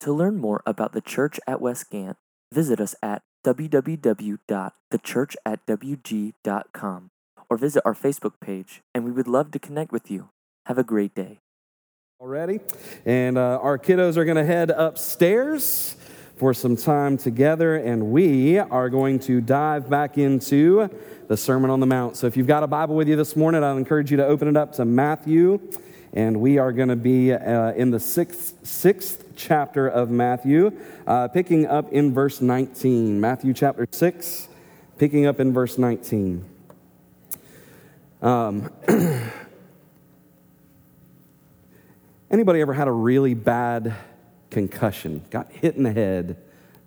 To learn more about the church at West Gantt, visit us at www.thechurchatwg.com or visit our Facebook page, and we would love to connect with you. Have a great day. Already, and uh, our kiddos are going to head upstairs for some time together, and we are going to dive back into the Sermon on the Mount. So if you've got a Bible with you this morning, I'll encourage you to open it up to Matthew, and we are going to be uh, in the sixth, sixth chapter of Matthew, uh, picking up in verse 19. Matthew chapter 6, picking up in verse 19. Um, anybody ever had a really bad concussion? Got hit in the head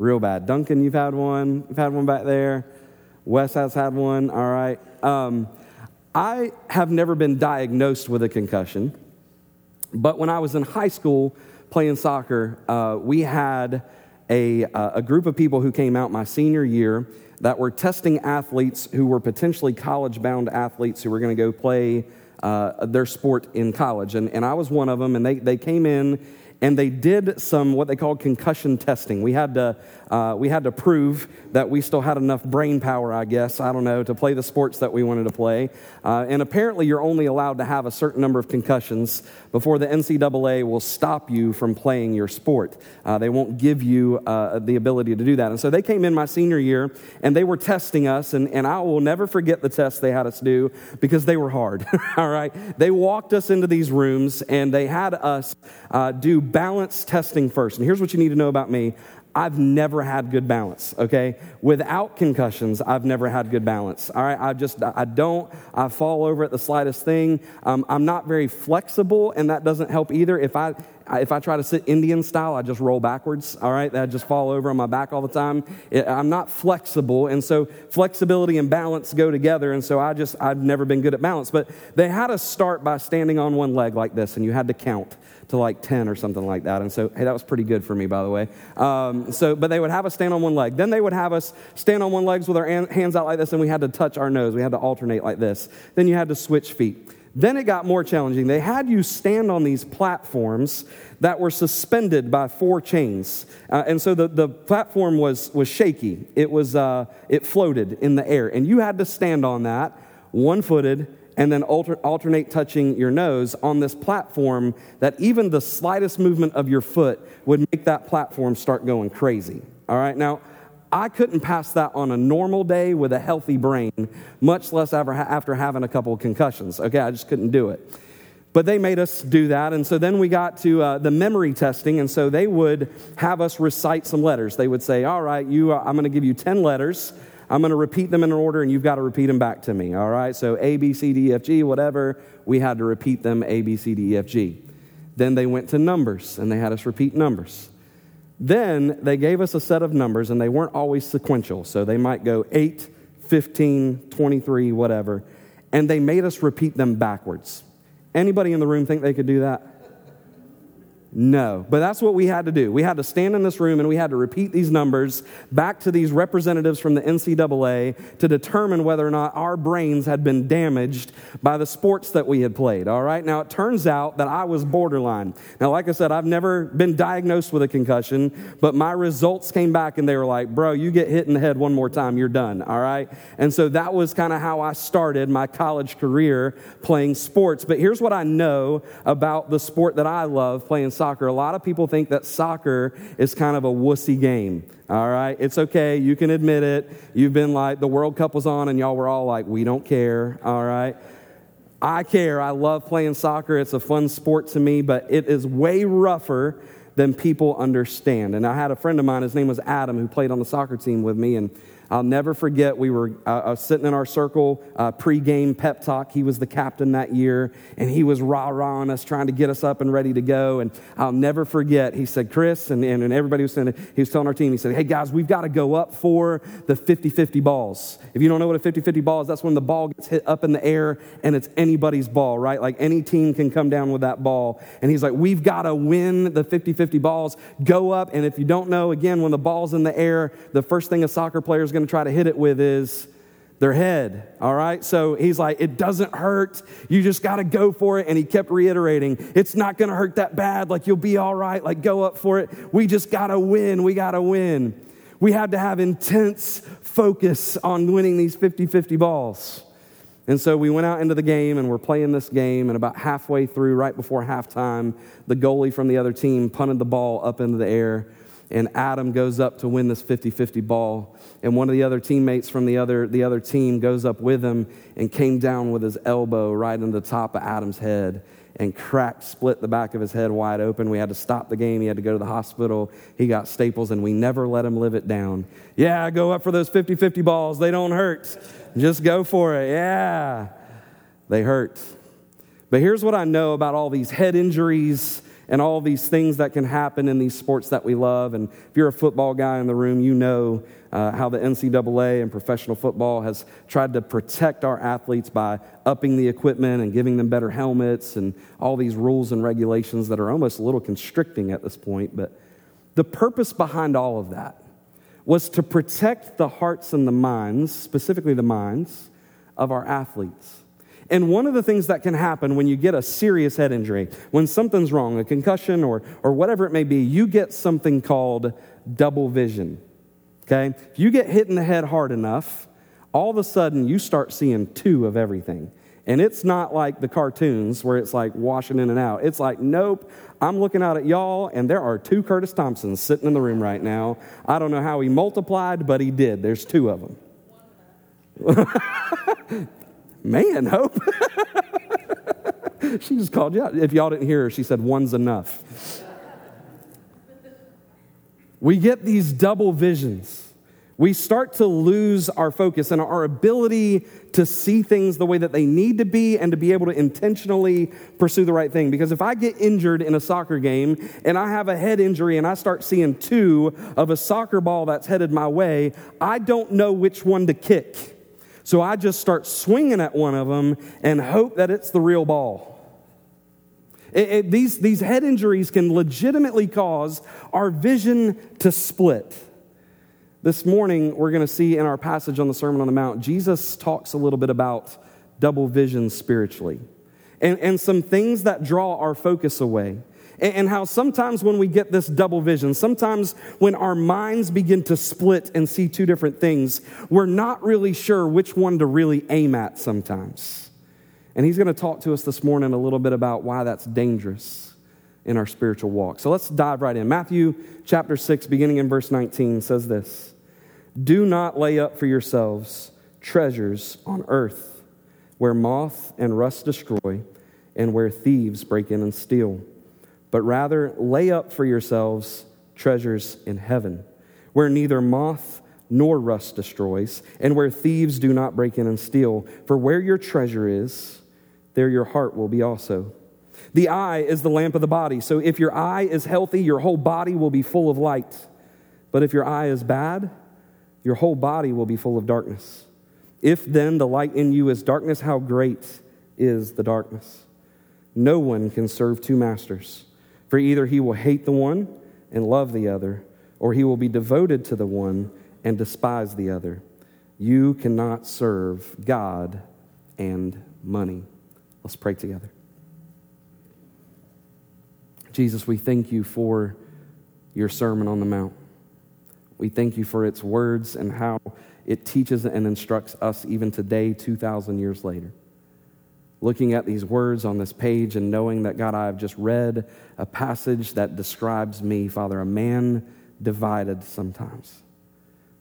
real bad. Duncan, you've had one. You've had one back there. Wes has had one. All right. Um, I have never been diagnosed with a concussion, but when I was in high school playing soccer, uh, we had a, uh, a group of people who came out my senior year that were testing athletes who were potentially college bound athletes who were going to go play uh, their sport in college. And, and I was one of them, and they, they came in and they did some what they called concussion testing. We had to, uh, we had to prove that we still had enough brain power, I guess, I don't know, to play the sports that we wanted to play. Uh, and apparently, you're only allowed to have a certain number of concussions before the NCAA will stop you from playing your sport. Uh, they won't give you uh, the ability to do that. And so they came in my senior year and they were testing us, and, and I will never forget the tests they had us do because they were hard. All right? They walked us into these rooms and they had us uh, do balance testing first. And here's what you need to know about me I've never had good balance, okay? Without concussions, I've never had good balance, all right? I just, I don't, I fall over at the slightest thing. Um, I'm not very flexible, and that doesn't help either. If I, if I try to sit Indian style, I just roll backwards, all right? I just fall over on my back all the time. I'm not flexible, and so flexibility and balance go together, and so I just, I've never been good at balance. But they had us start by standing on one leg like this, and you had to count to like 10 or something like that. And so, hey, that was pretty good for me, by the way. Um, so, but they would have us stand on one leg. Then they would have us stand on one leg with our hands out like this, and we had to touch our nose. We had to alternate like this. Then you had to switch feet. Then it got more challenging. They had you stand on these platforms that were suspended by four chains. Uh, and so the, the platform was, was shaky. It, was, uh, it floated in the air. And you had to stand on that, one footed, and then alter, alternate touching your nose on this platform that even the slightest movement of your foot would make that platform start going crazy. All right, now I couldn't pass that on a normal day with a healthy brain, much less after having a couple of concussions. Okay, I just couldn't do it. But they made us do that. And so then we got to uh, the memory testing. And so they would have us recite some letters. They would say, All right, you, uh, I'm going to give you 10 letters. I'm going to repeat them in an order, and you've got to repeat them back to me. All right? So A, B, C, D, F, G, whatever. We had to repeat them A, B, C, D, F, G. Then they went to numbers, and they had us repeat numbers. Then they gave us a set of numbers, and they weren't always sequential. So they might go 8, 15, 23, whatever. And they made us repeat them backwards. Anybody in the room think they could do that? No, but that's what we had to do. We had to stand in this room and we had to repeat these numbers back to these representatives from the NCAA to determine whether or not our brains had been damaged by the sports that we had played. All right, now it turns out that I was borderline. Now, like I said, I've never been diagnosed with a concussion, but my results came back and they were like, bro, you get hit in the head one more time, you're done. All right, and so that was kind of how I started my college career playing sports. But here's what I know about the sport that I love playing soccer. A lot of people think that soccer is kind of a wussy game. All right, it's okay. You can admit it. You've been like, the World Cup was on, and y'all were all like, we don't care. All right. I care. I love playing soccer. It's a fun sport to me, but it is way rougher than people understand. And I had a friend of mine, his name was Adam, who played on the soccer team with me, and I'll never forget, we were uh, uh, sitting in our circle uh, pre-game pep talk. He was the captain that year, and he was rah-rahing us, trying to get us up and ready to go. And I'll never forget, he said, Chris, and, and, and everybody was saying, he was telling our team, he said, hey, guys, we've got to go up for the 50-50 balls. If you don't know what a 50-50 ball is, that's when the ball gets hit up in the air, and it's anybody's ball, right? Like any team can come down with that ball. And he's like, we've got to win the 50-50 balls, go up, and if you don't know, again, when the ball's in the air, the first thing a soccer player is going going to try to hit it with is their head. All right. So he's like, it doesn't hurt. You just got to go for it. And he kept reiterating, it's not going to hurt that bad. Like, you'll be all right. Like, go up for it. We just got to win. We got to win. We had to have intense focus on winning these 50 50 balls. And so we went out into the game and we're playing this game. And about halfway through, right before halftime, the goalie from the other team punted the ball up into the air. And Adam goes up to win this 50 50 ball. And one of the other teammates from the other, the other team goes up with him and came down with his elbow right in the top of Adam's head and cracked, split the back of his head wide open. We had to stop the game. He had to go to the hospital. He got staples, and we never let him live it down. Yeah, go up for those 50 50 balls. They don't hurt. Just go for it. Yeah, they hurt. But here's what I know about all these head injuries and all these things that can happen in these sports that we love. And if you're a football guy in the room, you know uh, how the NCAA and professional football has tried to protect our athletes by upping the equipment and giving them better helmets and all these rules and regulations that are almost a little constricting at this point. But the purpose behind all of that was to protect the hearts and the minds, specifically the minds, of our athletes. And one of the things that can happen when you get a serious head injury, when something's wrong, a concussion or, or whatever it may be, you get something called double vision. Okay? If you get hit in the head hard enough, all of a sudden you start seeing two of everything. And it's not like the cartoons where it's like washing in and out. It's like, nope, I'm looking out at y'all, and there are two Curtis Thompsons sitting in the room right now. I don't know how he multiplied, but he did. There's two of them. Man, Hope. she just called you out. If y'all didn't hear her, she said, one's enough. we get these double visions we start to lose our focus and our ability to see things the way that they need to be and to be able to intentionally pursue the right thing. Because if I get injured in a soccer game and I have a head injury and I start seeing two of a soccer ball that's headed my way, I don't know which one to kick. So I just start swinging at one of them and hope that it's the real ball. It, it, these, these head injuries can legitimately cause our vision to split. This morning, we're going to see in our passage on the Sermon on the Mount, Jesus talks a little bit about double vision spiritually and, and some things that draw our focus away. And, how sometimes when we get this double vision, sometimes when our minds begin to split and see two different things, we're not really sure which one to really aim at sometimes. And he's going to talk to us this morning a little bit about why that's dangerous in our spiritual walk. So let's dive right in. Matthew chapter 6, beginning in verse 19, says this. Do not lay up for yourselves treasures on earth where moth and rust destroy and where thieves break in and steal, but rather lay up for yourselves treasures in heaven where neither moth nor rust destroys and where thieves do not break in and steal. For where your treasure is, there your heart will be also. The eye is the lamp of the body. So if your eye is healthy, your whole body will be full of light. But if your eye is bad, your whole body will be full of darkness. If then the light in you is darkness, how great is the darkness? No one can serve two masters, for either he will hate the one and love the other, or he will be devoted to the one and despise the other. You cannot serve God and money. Let's pray together. Jesus, we thank you for your Sermon on the Mount. We thank you for its words and how it teaches and instructs us even today, 2,000 years later. Looking at these words on this page and knowing that, God, I've just read a passage that describes me, Father, a man divided sometimes,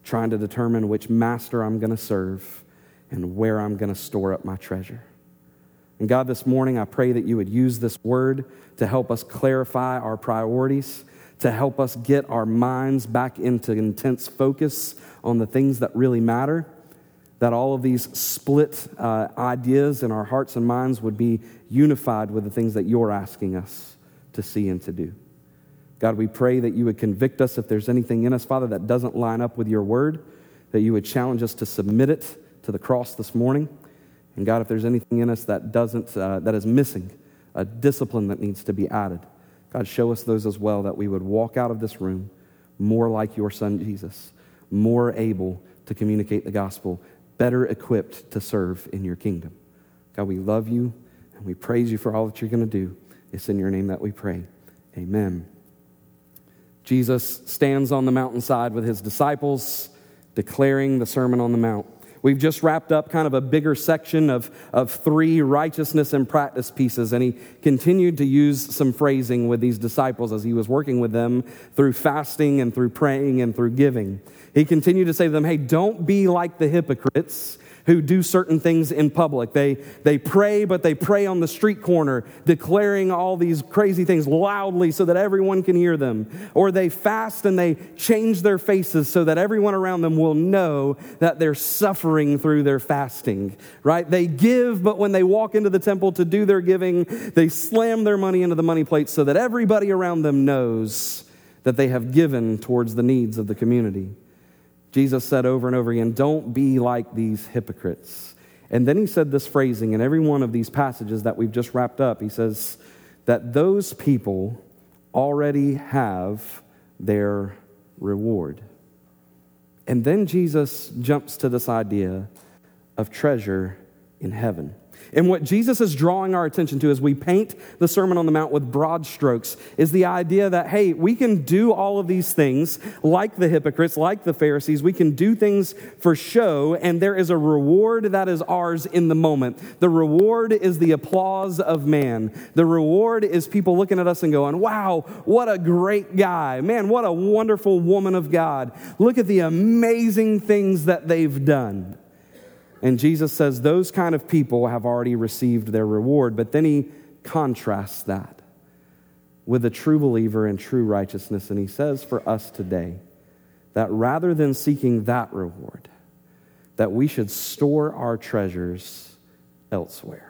trying to determine which master I'm going to serve and where I'm going to store up my treasure. And God, this morning, I pray that you would use this word to help us clarify our priorities to help us get our minds back into intense focus on the things that really matter, that all of these split uh, ideas in our hearts and minds would be unified with the things that you're asking us to see and to do. God, we pray that you would convict us if there's anything in us, Father, that doesn't line up with your word, that you would challenge us to submit it to the cross this morning. And God, if there's anything in us that doesn't, uh, that is missing, a discipline that needs to be added, God, show us those as well that we would walk out of this room more like your son Jesus, more able to communicate the gospel, better equipped to serve in your kingdom. God, we love you and we praise you for all that you're going to do. It's in your name that we pray. Amen. Jesus stands on the mountainside with his disciples, declaring the Sermon on the Mount. We've just wrapped up kind of a bigger section of, of three righteousness and practice pieces, and he continued to use some phrasing with these disciples as he was working with them through fasting and through praying and through giving. He continued to say to them, Hey, don't be like the hypocrites who do certain things in public. They, they pray, but they pray on the street corner, declaring all these crazy things loudly so that everyone can hear them. Or they fast and they change their faces so that everyone around them will know that they're suffering through their fasting, right? They give, but when they walk into the temple to do their giving, they slam their money into the money plate so that everybody around them knows that they have given towards the needs of the community. Jesus said over and over again, Don't be like these hypocrites. And then he said this phrasing in every one of these passages that we've just wrapped up. He says that those people already have their reward. And then Jesus jumps to this idea of treasure in heaven. And what Jesus is drawing our attention to as we paint the Sermon on the Mount with broad strokes is the idea that, hey, we can do all of these things like the hypocrites, like the Pharisees. We can do things for show, and there is a reward that is ours in the moment. The reward is the applause of man. The reward is people looking at us and going, wow, what a great guy. Man, what a wonderful woman of God. Look at the amazing things that they've done. And Jesus says those kind of people have already received their reward. But then he contrasts that with a true believer and true righteousness. And he says for us today that rather than seeking that reward, that we should store our treasures elsewhere.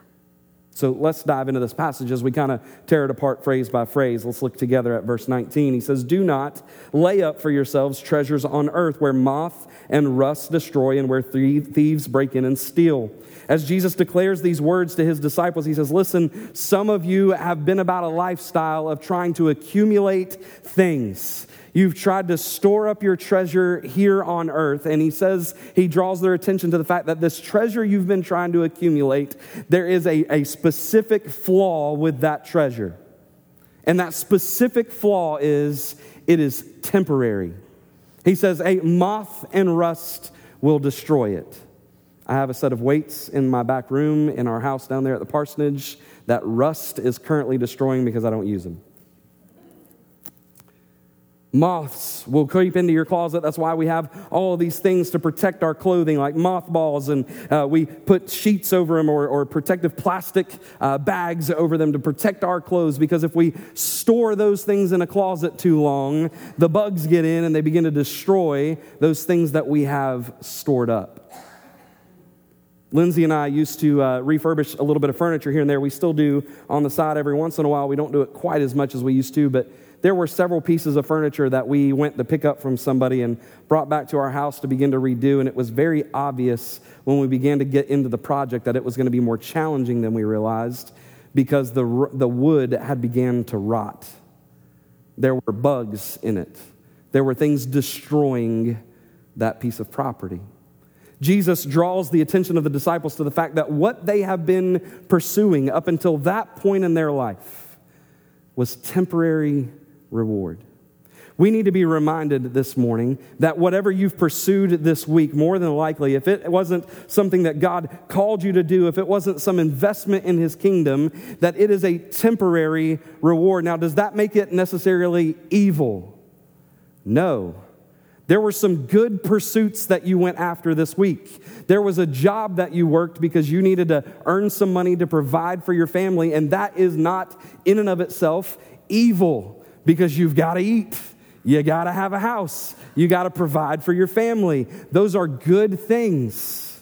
So let's dive into this passage as we kind of tear it apart phrase by phrase. Let's look together at verse 19. He says, Do not lay up for yourselves treasures on earth where moth and rust destroy and where thieves break in and steal. As Jesus declares these words to his disciples, he says, Listen, some of you have been about a lifestyle of trying to accumulate things. You've tried to store up your treasure here on earth. And he says, he draws their attention to the fact that this treasure you've been trying to accumulate, there is a, a specific flaw with that treasure. And that specific flaw is it is temporary. He says, a moth and rust will destroy it. I have a set of weights in my back room in our house down there at the parsonage that rust is currently destroying because I don't use them. Moths will creep into your closet. That's why we have all these things to protect our clothing, like mothballs, and uh, we put sheets over them or, or protective plastic uh, bags over them to protect our clothes. Because if we store those things in a closet too long, the bugs get in and they begin to destroy those things that we have stored up. Lindsay and I used to uh, refurbish a little bit of furniture here and there. We still do on the side every once in a while. We don't do it quite as much as we used to, but there were several pieces of furniture that we went to pick up from somebody and brought back to our house to begin to redo. And it was very obvious when we began to get into the project that it was going to be more challenging than we realized because the, the wood had began to rot. There were bugs in it, there were things destroying that piece of property. Jesus draws the attention of the disciples to the fact that what they have been pursuing up until that point in their life was temporary reward. We need to be reminded this morning that whatever you've pursued this week, more than likely, if it wasn't something that God called you to do, if it wasn't some investment in His kingdom, that it is a temporary reward. Now, does that make it necessarily evil? No. There were some good pursuits that you went after this week. There was a job that you worked because you needed to earn some money to provide for your family, and that is not in and of itself evil because you've got to eat. You got to have a house. You got to provide for your family. Those are good things.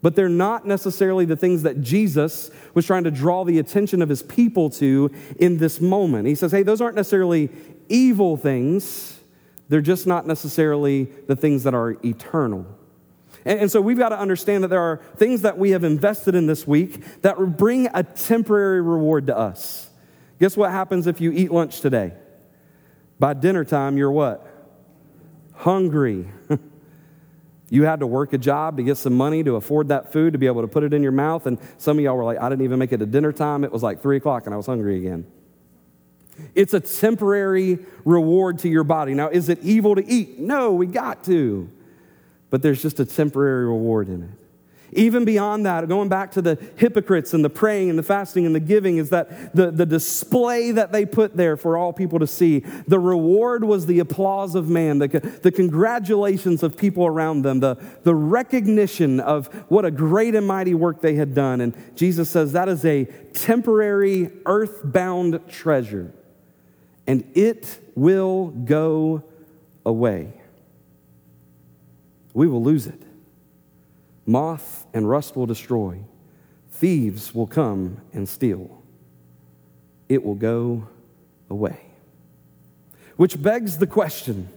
But they're not necessarily the things that Jesus was trying to draw the attention of his people to in this moment. He says, hey, those aren't necessarily evil things, they're just not necessarily the things that are eternal. And, and, so we've got to understand that there are things that we have invested in this week that bring a temporary reward to us. Guess what happens if you eat lunch today? By dinner time, you're what? Hungry. You had to work a job to get some money to afford that food to be able to put it in your mouth. And some of y'all were like, I didn't even make it to dinner time. It was like three o'clock and I was hungry again. It's a temporary reward to your body. Now, is it evil to eat? No, we got to. But there's just a temporary reward in it. Even beyond that, going back to the hypocrites and the praying and the fasting and the giving, is that the, the display that they put there for all people to see. The reward was the applause of man, the, the congratulations of people around them, the, the recognition of what a great and mighty work they had done. And Jesus says that is a temporary, earthbound treasure, and it will go away. We will lose it. Moth and rust will destroy. Thieves will come and steal. It will go away. Which begs the question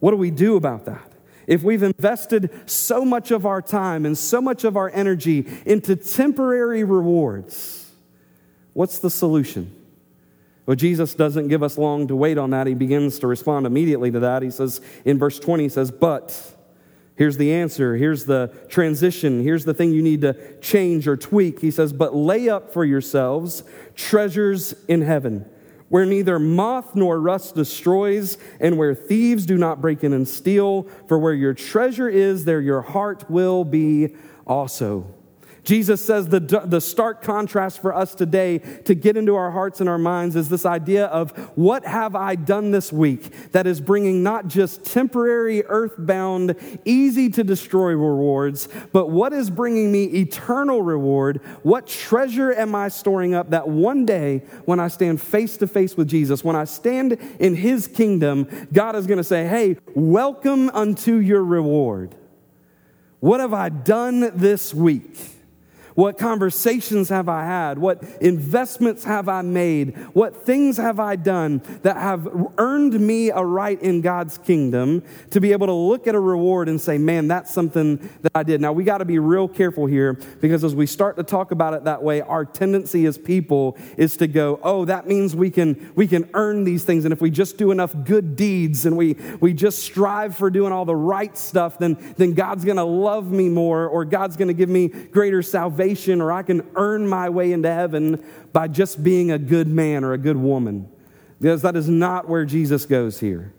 what do we do about that? If we've invested so much of our time and so much of our energy into temporary rewards, what's the solution? Well, Jesus doesn't give us long to wait on that. He begins to respond immediately to that. He says in verse 20, he says, But Here's the answer. Here's the transition. Here's the thing you need to change or tweak. He says, But lay up for yourselves treasures in heaven, where neither moth nor rust destroys, and where thieves do not break in and steal. For where your treasure is, there your heart will be also. Jesus says the, the stark contrast for us today to get into our hearts and our minds is this idea of what have I done this week that is bringing not just temporary, earthbound, easy to destroy rewards, but what is bringing me eternal reward? What treasure am I storing up that one day when I stand face to face with Jesus, when I stand in his kingdom, God is going to say, Hey, welcome unto your reward. What have I done this week? What conversations have I had? What investments have I made? What things have I done that have earned me a right in God's kingdom to be able to look at a reward and say, man, that's something that I did. Now, we got to be real careful here because as we start to talk about it that way, our tendency as people is to go, oh, that means we can, we can earn these things. And if we just do enough good deeds and we, we just strive for doing all the right stuff, then, then God's going to love me more or God's going to give me greater salvation salvation or I can earn my way into heaven by just being a good man or a good woman. Because that is not where Jesus goes here.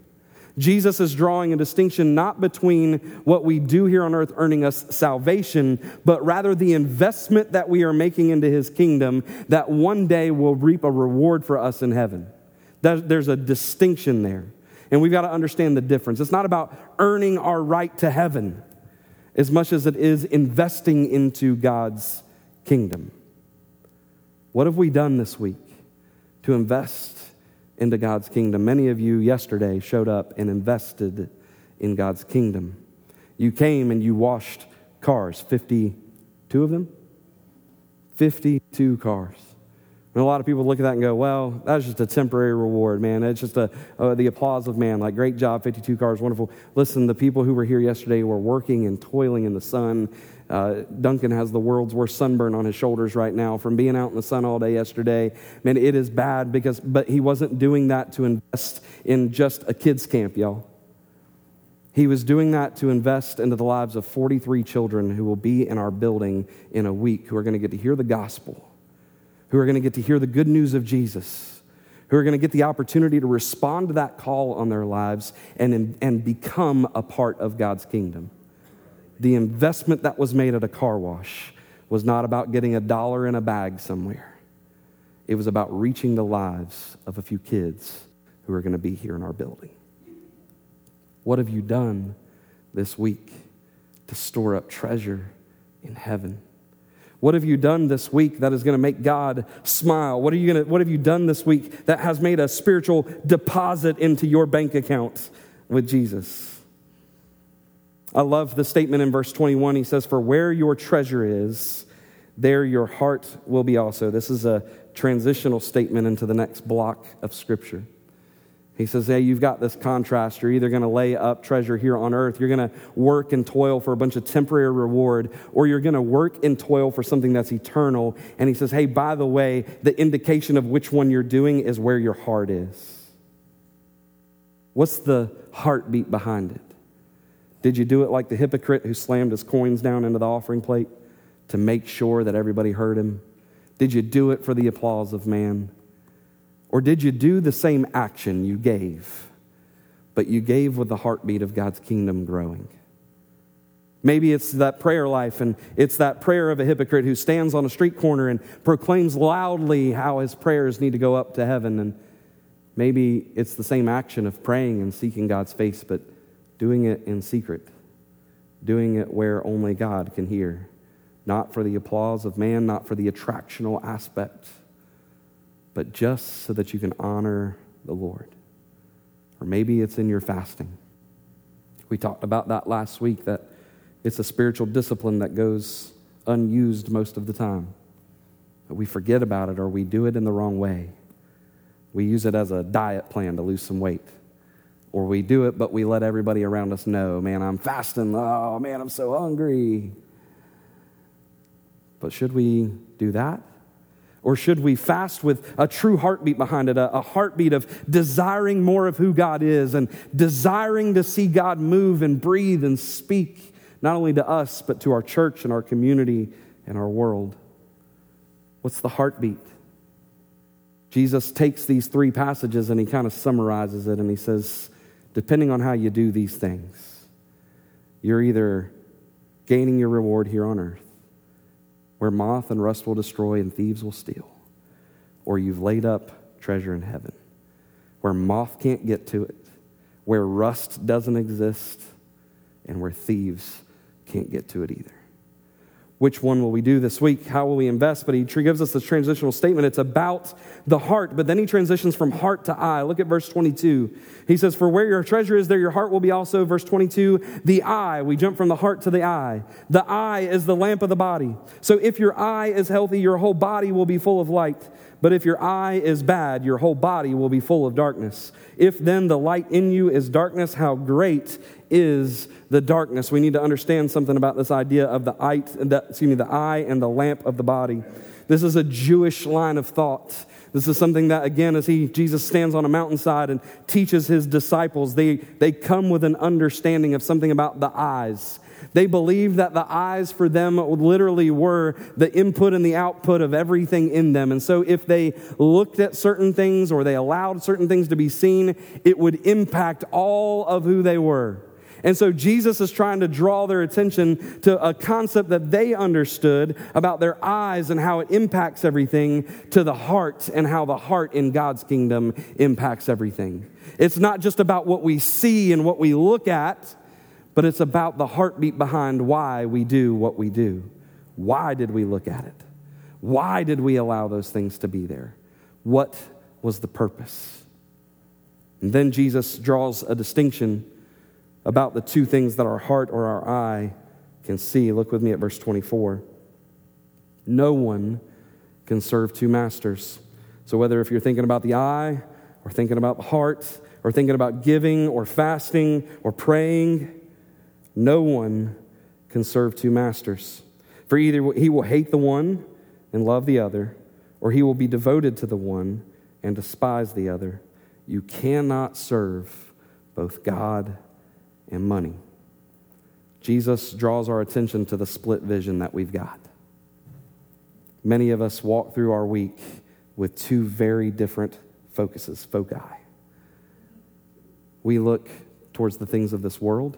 Jesus is drawing a distinction not between what we do here on earth earning us salvation, but rather the investment that we are making into his kingdom that one day will reap a reward for us in heaven. There's a distinction there. And we've got to understand the difference. It's not about earning our right to heaven as much as it is investing into God's kingdom. What have we done this week to invest into God's kingdom? Many of you yesterday showed up and invested in God's kingdom. You came and you washed cars, 52 of them? 52 cars. And a lot of people look at that and go, well, that's just a temporary reward, man. It's just a, uh, the applause of man. Like, great job, 52 cars, wonderful. Listen, the people who were here yesterday were working and toiling in the sun. Uh, Duncan has the world's worst sunburn on his shoulders right now from being out in the sun all day yesterday. Man, it is bad because, but he wasn't doing that to invest in just a kids' camp, y'all. He was doing that to invest into the lives of 43 children who will be in our building in a week, who are going to get to hear the gospel who are going to get to hear the good news of Jesus, who are going to get the opportunity to respond to that call on their lives and, and become a part of God's kingdom. The investment that was made at a car wash was not about getting a dollar in a bag somewhere. It was about reaching the lives of a few kids who are going to be here in our building. What have you done this week to store up treasure in heaven? What have you done this week that is going to make God smile? What, are you going to, what have you done this week that has made a spiritual deposit into your bank account with Jesus? I love the statement in verse 21. He says, For where your treasure is, there your heart will be also. This is a transitional statement into the next block of Scripture. He says, Hey, you've got this contrast. You're either going to lay up treasure here on earth, you're going to work and toil for a bunch of temporary reward, or you're going to work and toil for something that's eternal. And he says, Hey, by the way, the indication of which one you're doing is where your heart is. What's the heartbeat behind it? Did you do it like the hypocrite who slammed his coins down into the offering plate to make sure that everybody heard him? Did you do it for the applause of man? Or did you do the same action you gave, but you gave with the heartbeat of God's kingdom growing? Maybe it's that prayer life, and it's that prayer of a hypocrite who stands on a street corner and proclaims loudly how his prayers need to go up to heaven. And maybe it's the same action of praying and seeking God's face, but doing it in secret, doing it where only God can hear, not for the applause of man, not for the attractional aspect, but just so that you can honor the Lord. Or maybe it's in your fasting. We talked about that last week that it's a spiritual discipline that goes unused most of the time. We forget about it or we do it in the wrong way. We use it as a diet plan to lose some weight. Or we do it, but we let everybody around us know, man, I'm fasting. Oh, man, I'm so hungry. But should we do that? Or should we fast with a true heartbeat behind it, a, heartbeat of desiring more of who God is and desiring to see God move and breathe and speak not only to us, but to our church and our community and our world. What's the heartbeat? Jesus takes these three passages and he kind of summarizes it and he says, depending on how you do these things, you're either gaining your reward here on earth, where moth and rust will destroy and thieves will steal, or you've laid up treasure in heaven, where moth can't get to it, where rust doesn't exist, and where thieves can't get to it either. Which one will we do this week? How will we invest? But he gives us this transitional statement. It's about the heart, but then he transitions from heart to eye. Look at verse 22. He says, For where your treasure is, there your heart will be also. Verse 22, the eye. We jump from the heart to the eye. The eye is the lamp of the body. So if your eye is healthy, your whole body will be full of light. But if your eye is bad, your whole body will be full of darkness. If then the light in you is darkness, how great is the darkness? We need to understand something about this idea of the eye, excuse me, the eye and the lamp of the body. This is a Jewish line of thought. This is something that, again, as he, Jesus stands on a mountainside and teaches his disciples, they, they come with an understanding of something about the eyes. They believed that the eyes for them literally were the input and the output of everything in them. And so if they looked at certain things or they allowed certain things to be seen, it would impact all of who they were. And so Jesus is trying to draw their attention to a concept that they understood about their eyes and how it impacts everything to the heart and how the heart in God's kingdom impacts everything. It's not just about what we see and what we look at, but it's about the heartbeat behind why we do what we do. Why did we look at it? Why did we allow those things to be there? What was the purpose? And then Jesus draws a distinction about the two things that our heart or our eye can see. Look with me at verse 24. No one can serve two masters. So, whether if you're thinking about the eye or thinking about the heart or thinking about giving or fasting or praying, no one can serve two masters. For either he will hate the one and love the other, or he will be devoted to the one and despise the other. You cannot serve both God and money. Jesus draws our attention to the split vision that we've got. Many of us walk through our week with two very different focuses, foci. We look towards the things of this world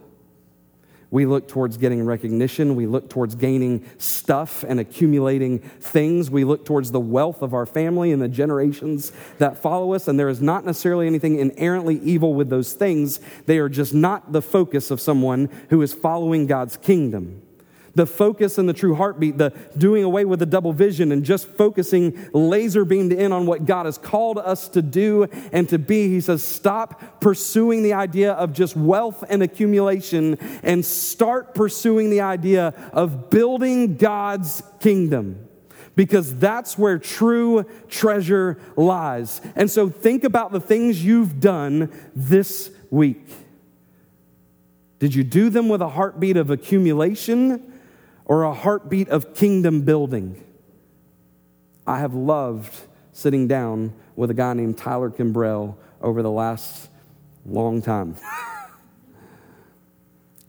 we look towards getting recognition. We look towards gaining stuff and accumulating things. We look towards the wealth of our family and the generations that follow us. And there is not necessarily anything inherently evil with those things. They are just not the focus of someone who is following God's kingdom the focus and the true heartbeat, the doing away with the double vision and just focusing laser beamed in on what God has called us to do and to be. He says, stop pursuing the idea of just wealth and accumulation and start pursuing the idea of building God's kingdom because that's where true treasure lies. And so think about the things you've done this week. Did you do them with a heartbeat of accumulation? Or a heartbeat of kingdom building. I have loved sitting down with a guy named Tyler Kimbrell over the last long time.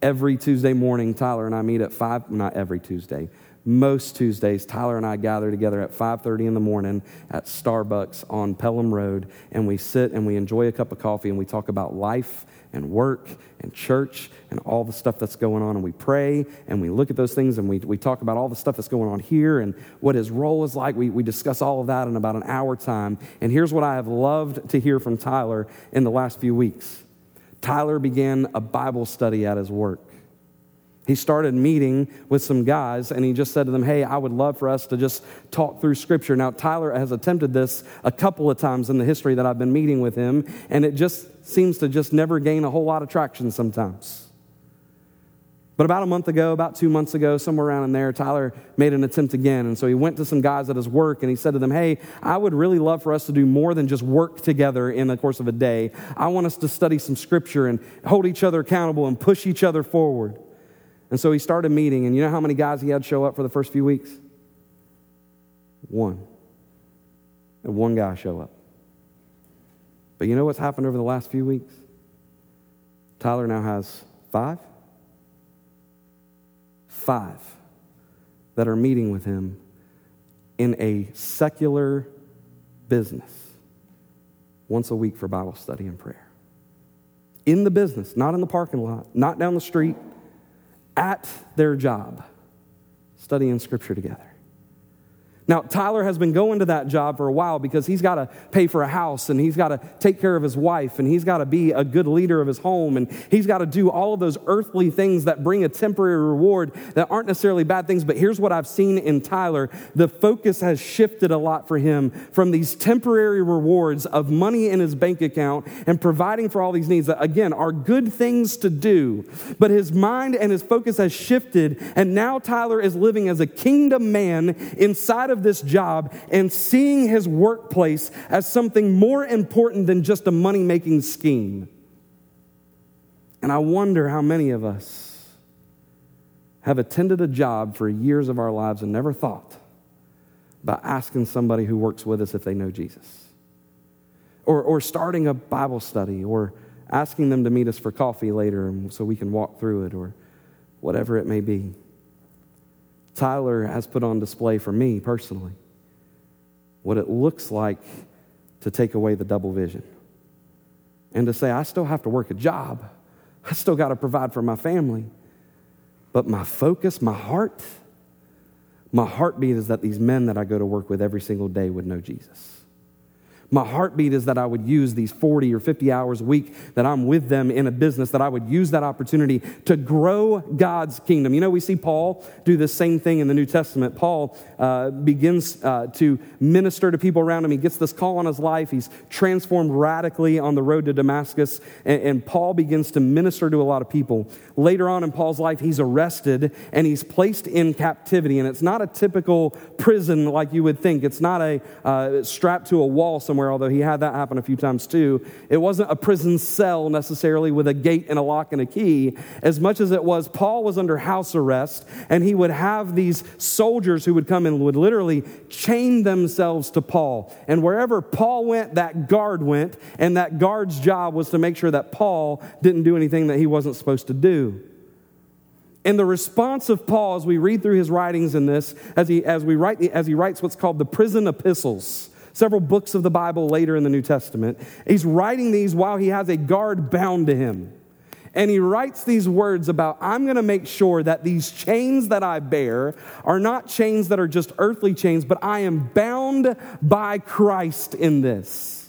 every Tuesday morning, Tyler and I meet at 5, not every Tuesday, most Tuesdays, Tyler and I gather together at 5:30 in the morning at Starbucks on Pelham Road, and we sit and we enjoy a cup of coffee and we talk about life and work and church and all the stuff that's going on. And we pray and we look at those things and we, we talk about all the stuff that's going on here and what his role is like. We, we discuss all of that in about an hour time. And here's what I have loved to hear from Tyler in the last few weeks Tyler began a Bible study at his work. He started meeting with some guys and he just said to them, Hey, I would love for us to just talk through scripture. Now, Tyler has attempted this a couple of times in the history that I've been meeting with him, and it just seems to just never gain a whole lot of traction sometimes. But about a month ago, about two months ago, somewhere around in there, Tyler made an attempt again. And so he went to some guys at his work and he said to them, Hey, I would really love for us to do more than just work together in the course of a day. I want us to study some scripture and hold each other accountable and push each other forward. And so he started meeting, and you know how many guys he had show up for the first few weeks? One. And one guy show up. But you know what's happened over the last few weeks? Tyler now has five? Five that are meeting with him in a secular business once a week for Bible study and prayer. In the business, not in the parking lot, not down the street, at their job, studying scripture together. Now, Tyler has been going to that job for a while because he's got to pay for a house and he's got to take care of his wife and he's got to be a good leader of his home and he's got to do all of those earthly things that bring a temporary reward that aren't necessarily bad things. But here's what I've seen in Tyler the focus has shifted a lot for him from these temporary rewards of money in his bank account and providing for all these needs that, again, are good things to do. But his mind and his focus has shifted and now Tyler is living as a kingdom man inside of this job and seeing his workplace as something more important than just a money making scheme. And I wonder how many of us have attended a job for years of our lives and never thought about asking somebody who works with us if they know Jesus. Or, or starting a Bible study, or asking them to meet us for coffee later so we can walk through it, or whatever it may be. Tyler has put on display for me personally what it looks like to take away the double vision and to say, I still have to work a job, I still got to provide for my family. But my focus, my heart, my heartbeat is that these men that I go to work with every single day would know Jesus. My heartbeat is that I would use these 40 or 50 hours a week that I'm with them in a business, that I would use that opportunity to grow God's kingdom. You know, we see Paul do the same thing in the New Testament. Paul uh, begins uh, to minister to people around him. He gets this call on his life. He's transformed radically on the road to Damascus, and, and Paul begins to minister to a lot of people. Later on in Paul's life, he's arrested and he's placed in captivity, and it's not a typical prison like you would think. It's not a uh, strapped to a wall somewhere somewhere, although he had that happen a few times too. It wasn't a prison cell necessarily with a gate and a lock and a key, as much as it was Paul was under house arrest, and he would have these soldiers who would come and would literally chain themselves to Paul. And wherever Paul went, that guard went, and that guard's job was to make sure that Paul didn't do anything that he wasn't supposed to do. And the response of Paul, as we read through his writings in this, as he, as we write, as he writes what's called the prison epistles, several books of the Bible later in the New Testament. He's writing these while he has a guard bound to him. And he writes these words about, I'm going to make sure that these chains that I bear are not chains that are just earthly chains, but I am bound by Christ in this.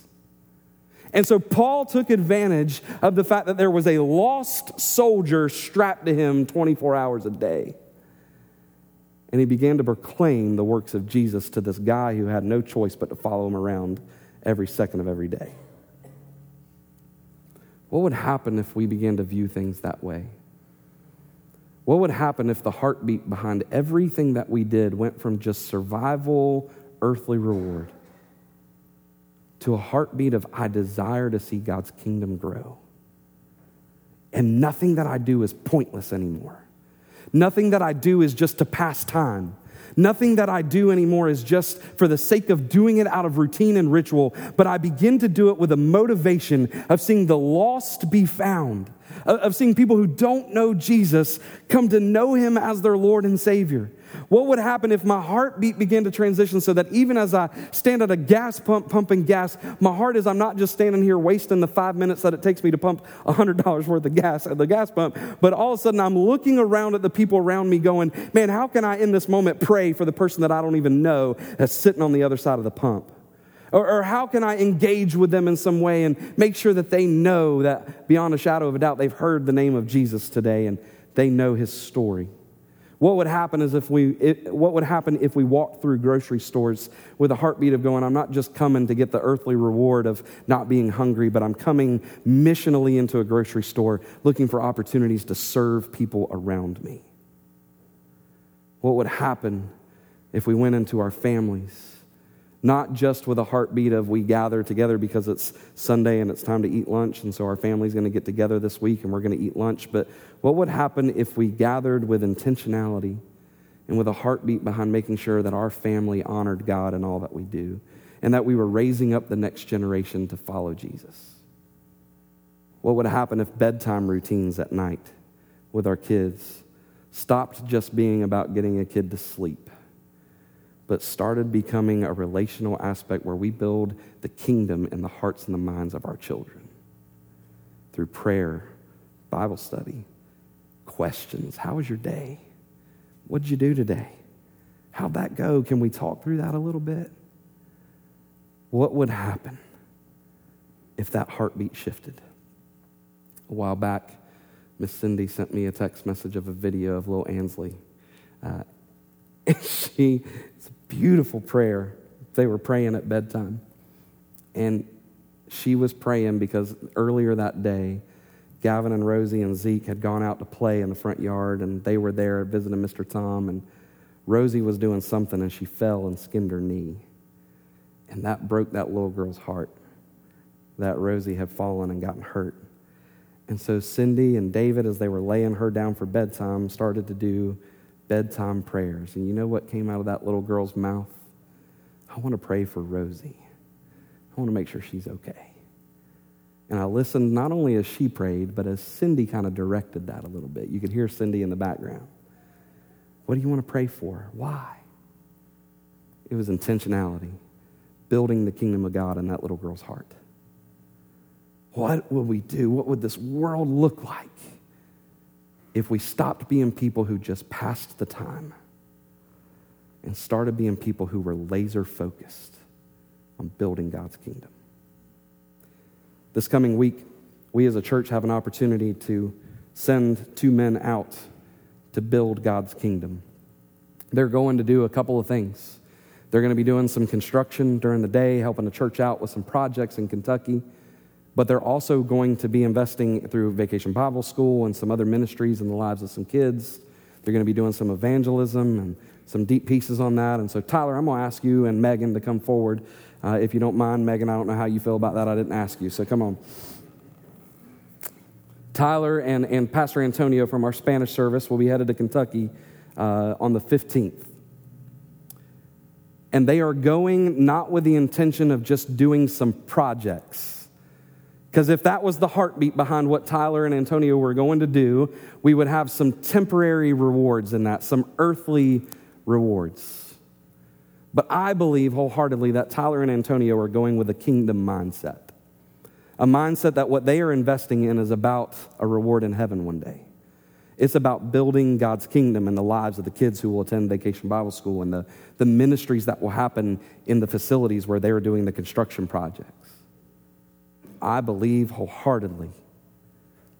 And so Paul took advantage of the fact that there was a lost soldier strapped to him 24 hours a day and he began to proclaim the works of Jesus to this guy who had no choice but to follow him around every second of every day. What would happen if we began to view things that way? What would happen if the heartbeat behind everything that we did went from just survival, earthly reward to a heartbeat of, I desire to see God's kingdom grow? And nothing that I do is pointless anymore. Nothing that I do is just to pass time. Nothing that I do anymore is just for the sake of doing it out of routine and ritual, but I begin to do it with a motivation of seeing the lost be found, of seeing people who don't know Jesus come to know him as their Lord and Savior. What would happen if my heartbeat began to transition so that even as I stand at a gas pump pumping gas, my heart is I'm not just standing here wasting the five minutes that it takes me to pump $100 worth of gas at the gas pump, but all of a sudden I'm looking around at the people around me going, man, how can I in this moment pray for the person that I don't even know that's sitting on the other side of the pump? Or, or, how can I engage with them in some way and make sure that they know that beyond a shadow of a doubt they've heard the name of Jesus today and they know his story? What would happen is if we, it, what would happen if we walked through grocery stores with a heartbeat of going, I'm not just coming to get the earthly reward of not being hungry, but I'm coming missionally into a grocery store looking for opportunities to serve people around me? What would happen if we went into our families? Not just with a heartbeat of we gather together because it's Sunday and it's time to eat lunch, and so our family's going to get together this week and we're going to eat lunch, but what would happen if we gathered with intentionality and with a heartbeat behind making sure that our family honored God in all that we do and that we were raising up the next generation to follow Jesus? What would happen if bedtime routines at night with our kids stopped just being about getting a kid to sleep? But started becoming a relational aspect where we build the kingdom in the hearts and the minds of our children through prayer, Bible study, questions. How was your day? What did you do today? How'd that go? Can we talk through that a little bit? What would happen if that heartbeat shifted? A while back, Miss Cindy sent me a text message of a video of little Ansley. Uh, she, it's beautiful prayer. They were praying at bedtime. And she was praying because earlier that day, Gavin and Rosie and Zeke had gone out to play in the front yard, and they were there visiting Mr. Tom. And Rosie was doing something, and she fell and skinned her knee. And that broke that little girl's heart that Rosie had fallen and gotten hurt. And so Cindy and David, as they were laying her down for bedtime, started to do bedtime prayers. And you know what came out of that little girl's mouth? I want to pray for Rosie. I want to make sure she's okay. And I listened not only as she prayed, but as Cindy kind of directed that a little bit. You could hear Cindy in the background. What do you want to pray for? Why? It was intentionality, building the kingdom of God in that little girl's heart. What would we do? What would this world look like if we stopped being people who just passed the time and started being people who were laser focused on building God's kingdom. This coming week, we as a church have an opportunity to send two men out to build God's kingdom. They're going to do a couple of things. They're going to be doing some construction during the day, helping the church out with some projects in Kentucky but they're also going to be investing through Vacation Bible School and some other ministries in the lives of some kids. They're going to be doing some evangelism and some deep pieces on that. And so, Tyler, I'm going to ask you and Megan to come forward. Uh, if you don't mind, Megan, I don't know how you feel about that. I didn't ask you, so come on. Tyler and, and Pastor Antonio from our Spanish service will be headed to Kentucky uh, on the 15th. And they are going not with the intention of just doing some projects because if that was the heartbeat behind what Tyler and Antonio were going to do, we would have some temporary rewards in that, some earthly rewards. But I believe wholeheartedly that Tyler and Antonio are going with a kingdom mindset. A mindset that what they are investing in is about a reward in heaven one day. It's about building God's kingdom in the lives of the kids who will attend Vacation Bible School and the, the ministries that will happen in the facilities where they are doing the construction projects. I believe wholeheartedly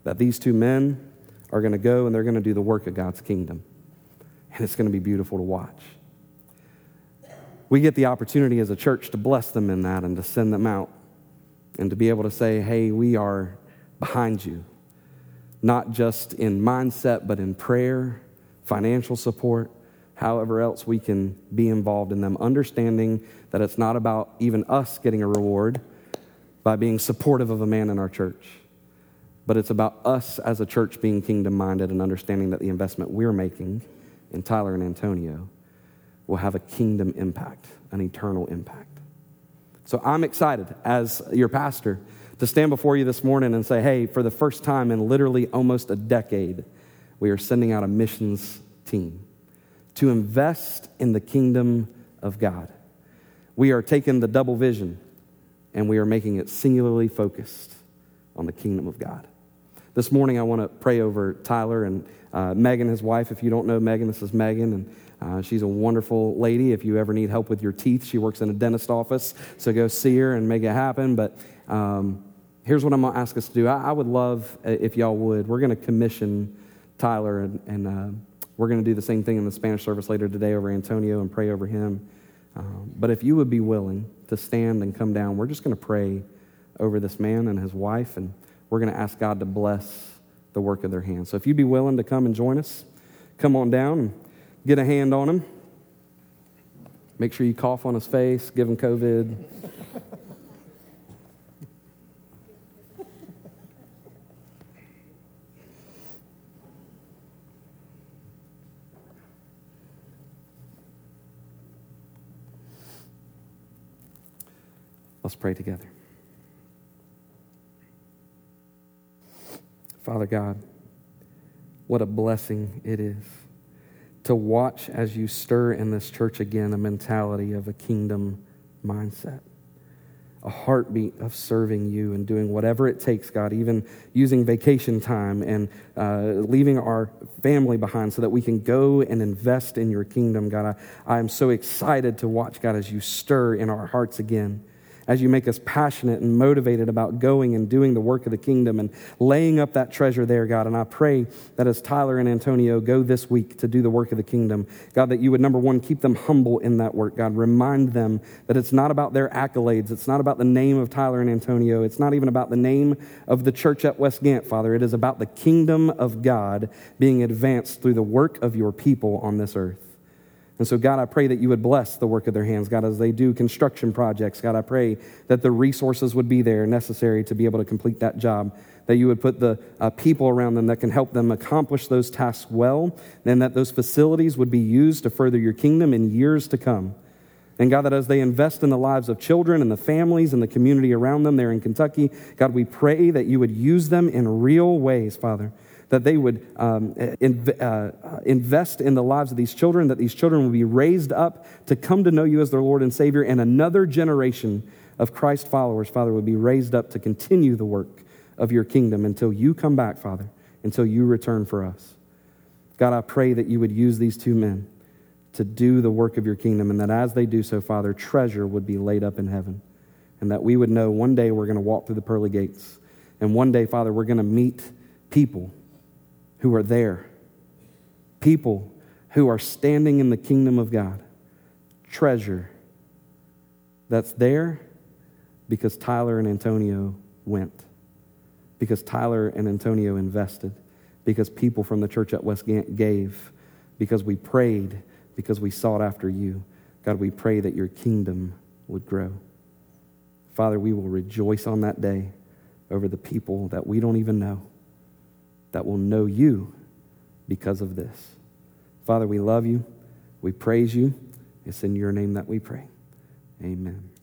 that these two men are going to go and they're going to do the work of God's kingdom. And it's going to be beautiful to watch. We get the opportunity as a church to bless them in that and to send them out and to be able to say, hey, we are behind you, not just in mindset, but in prayer, financial support, however else we can be involved in them, understanding that it's not about even us getting a reward by being supportive of a man in our church. But it's about us as a church being kingdom minded and understanding that the investment we're making in Tyler and Antonio will have a kingdom impact, an eternal impact. So I'm excited as your pastor to stand before you this morning and say, hey, for the first time in literally almost a decade, we are sending out a missions team to invest in the kingdom of God. We are taking the double vision and we are making it singularly focused on the kingdom of God. This morning, I want to pray over Tyler and uh, Megan, his wife. If you don't know Megan, this is Megan, and uh, she's a wonderful lady. If you ever need help with your teeth, she works in a dentist office, so go see her and make it happen. But um, here's what I'm going to ask us to do. I, I, would love uh, if y'all would. We're going to commission Tyler, and, and uh, we're going to do the same thing in the Spanish service later today over Antonio and pray over him. Um, but if you would be willing to stand and come down, we're just going to pray over this man and his wife, and we're going to ask God to bless the work of their hands. So if you'd be willing to come and join us, come on down and get a hand on him. Make sure you cough on his face, give him COVID. Let's pray together. Father God, what a blessing it is to watch as you stir in this church again a mentality of a kingdom mindset, a heartbeat of serving you and doing whatever it takes, God, even using vacation time and uh, leaving our family behind so that we can go and invest in your kingdom, God. I, I am so excited to watch, God, as you stir in our hearts again as you make us passionate and motivated about going and doing the work of the kingdom and laying up that treasure there, God. And I pray that as Tyler and Antonio go this week to do the work of the kingdom, God, that you would, number one, keep them humble in that work, God. Remind them that it's not about their accolades, it's not about the name of Tyler and Antonio, it's not even about the name of the church at West Gantt, Father. It is about the kingdom of God being advanced through the work of your people on this earth. And so, God, I pray that you would bless the work of their hands. God, as they do construction projects, God, I pray that the resources would be there necessary to be able to complete that job. That you would put the uh, people around them that can help them accomplish those tasks well, and that those facilities would be used to further your kingdom in years to come. And God, that as they invest in the lives of children and the families and the community around them there in Kentucky, God, we pray that you would use them in real ways, Father that they would um, in, uh, invest in the lives of these children, that these children would be raised up to come to know you as their Lord and Savior, and another generation of Christ followers, Father, would be raised up to continue the work of your kingdom until you come back, Father, until you return for us. God, I pray that you would use these two men to do the work of your kingdom, and that as they do so, Father, treasure would be laid up in heaven, and that we would know one day we're going to walk through the pearly gates, and one day, Father, we're going to meet people who are there, people who are standing in the kingdom of God. Treasure that's there because Tyler and Antonio went, because Tyler and Antonio invested, because people from the church at West Gantt gave, because we prayed, because we sought after you. God, we pray that your kingdom would grow. Father, we will rejoice on that day over the people that we don't even know that will know you because of this. Father, we love you. We praise you. It's in your name that we pray. Amen.